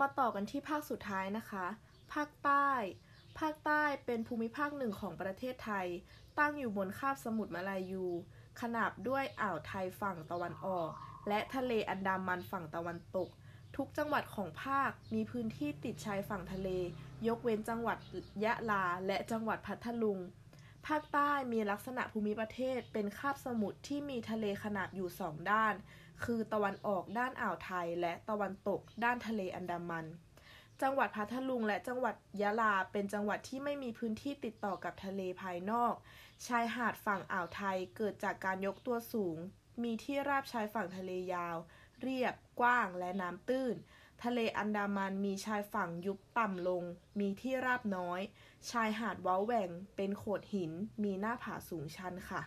มาต่อกันที่ภาคสุดท้ายนะคะ ภาคใต้ ภาคใต้เป็นภูมิภาคหนึ่งของประเทศไทย ตั้งอยู่บนคาบสมุทรมาลายู ขนาบด้วยอ่าวไทยฝั่งตะวันออก และทะเลอันดามันฝั่งตะวันตก ทุกจังหวัดของภาคมีพื้นที่ติดชายฝั่งทะเล ยกเว้นจังหวัดยะลาและจังหวัดพัทลุง ภาคใต้มีลักษณะภูมิประเทศเป็นคาบสมุทรที่มีทะเลขนาบอยู่สองด้าน คือตะวันออกด้านอ่าวไทย และตะวันตกด้านทะเลอันดามัน จังหวัดพัทลุงและจังหวัดยะลาเป็นจังหวัดที่ไม่มีพื้นที่ติดต่อกับทะเลภายนอก ชายหาดฝั่งอ่าวไทยเกิดจากการยกตัวสูง มีที่ราบชายฝั่งทะเลยาว เรียบกว้างและน้ำตื้น ทะเลอันดามันมีชายฝั่งยุบต่ำลง มีที่ราบน้อย ชายหาดว้าแหว่ง เป็นโขดหิน มีหน้าผาสูงชันค่ะ